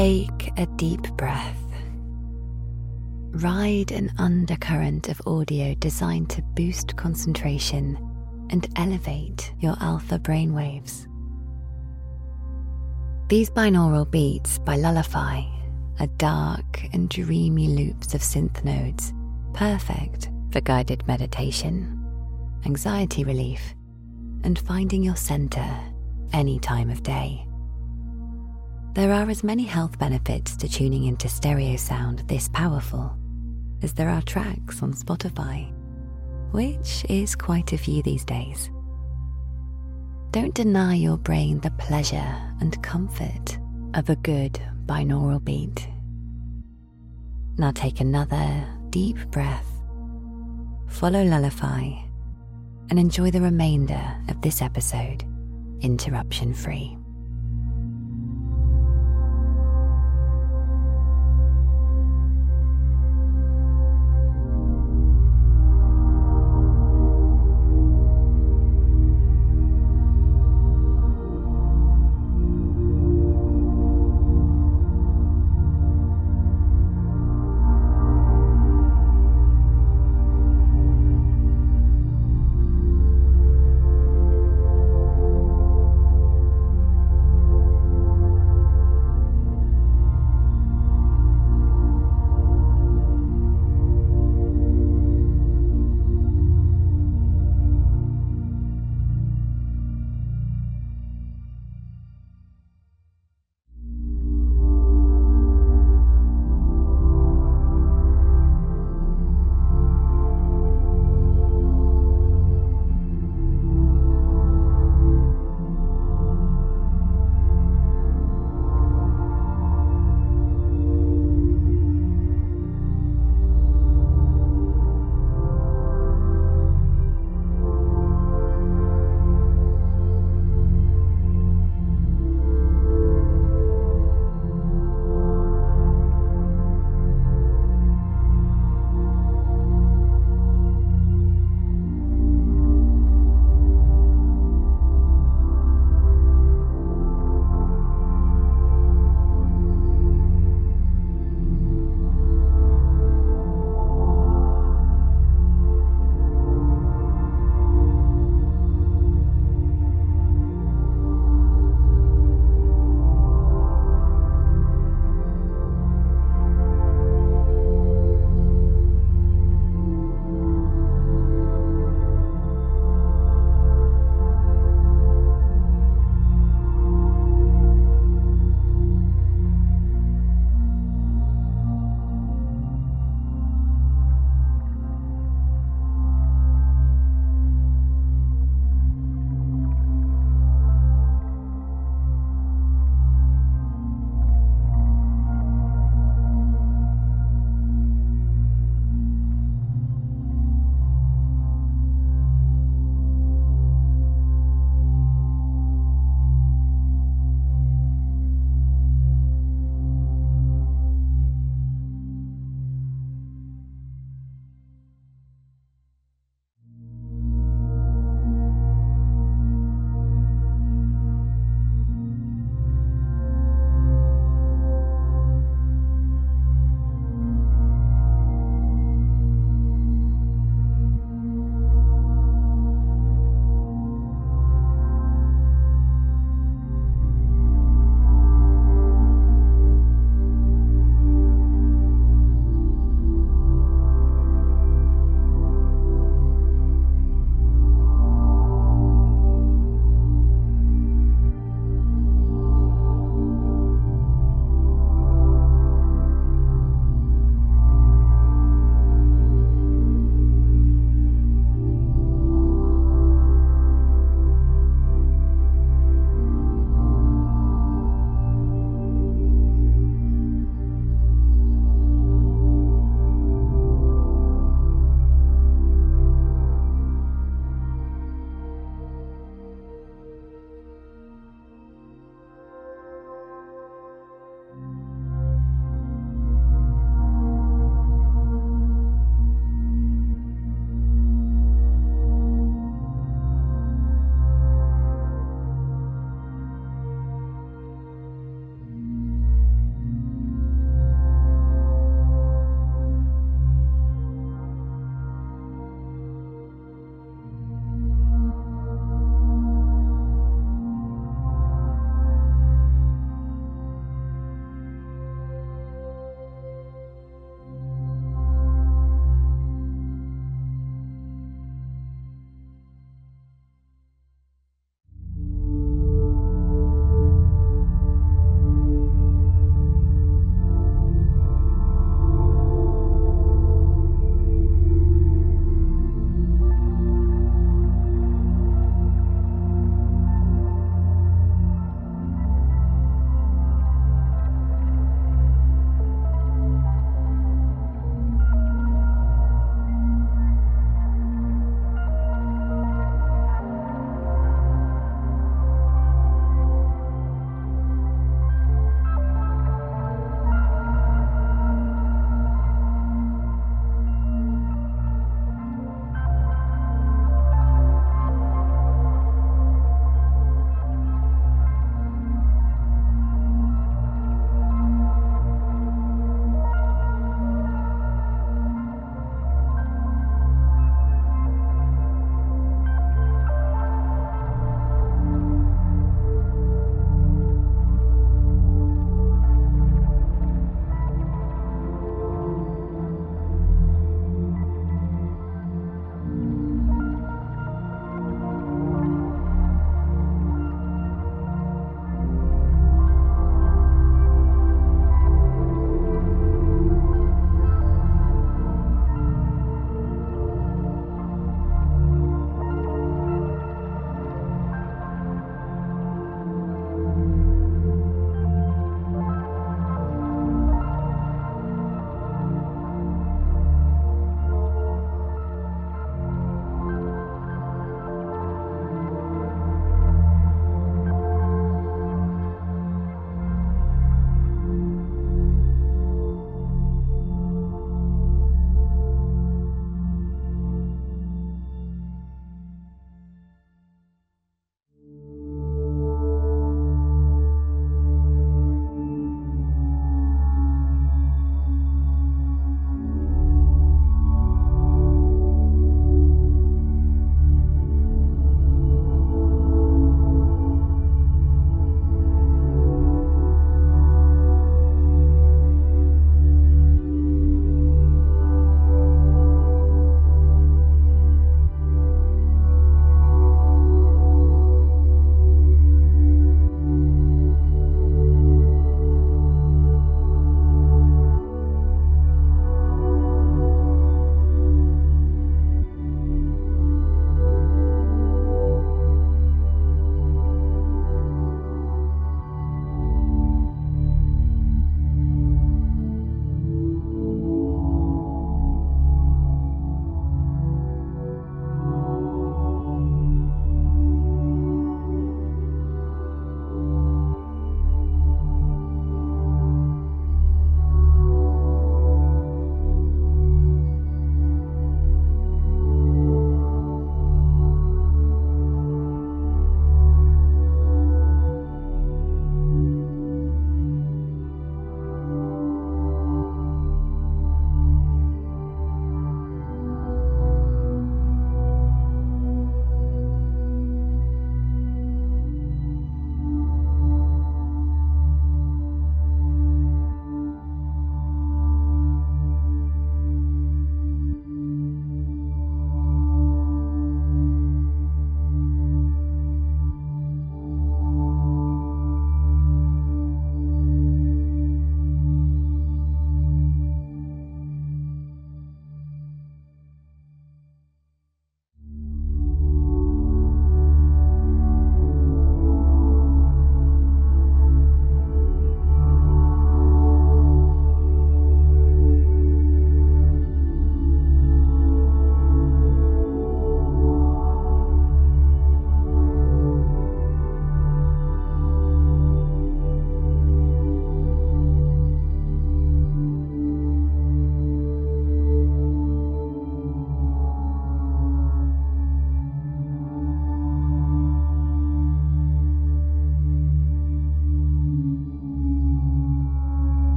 Take a deep breath. Ride an undercurrent of audio designed to boost concentration and elevate your alpha brainwaves. These binaural beats by Lullify are dark and dreamy loops of synth nodes, perfect for guided meditation, anxiety relief, and finding your center any time of day. There are as many health benefits to tuning into stereo sound this powerful as there are tracks on Spotify, which is quite a few these days. Don't deny your brain the pleasure and comfort of a good binaural beat. Now take another deep breath, follow Lullify, and enjoy the remainder of this episode interruption free.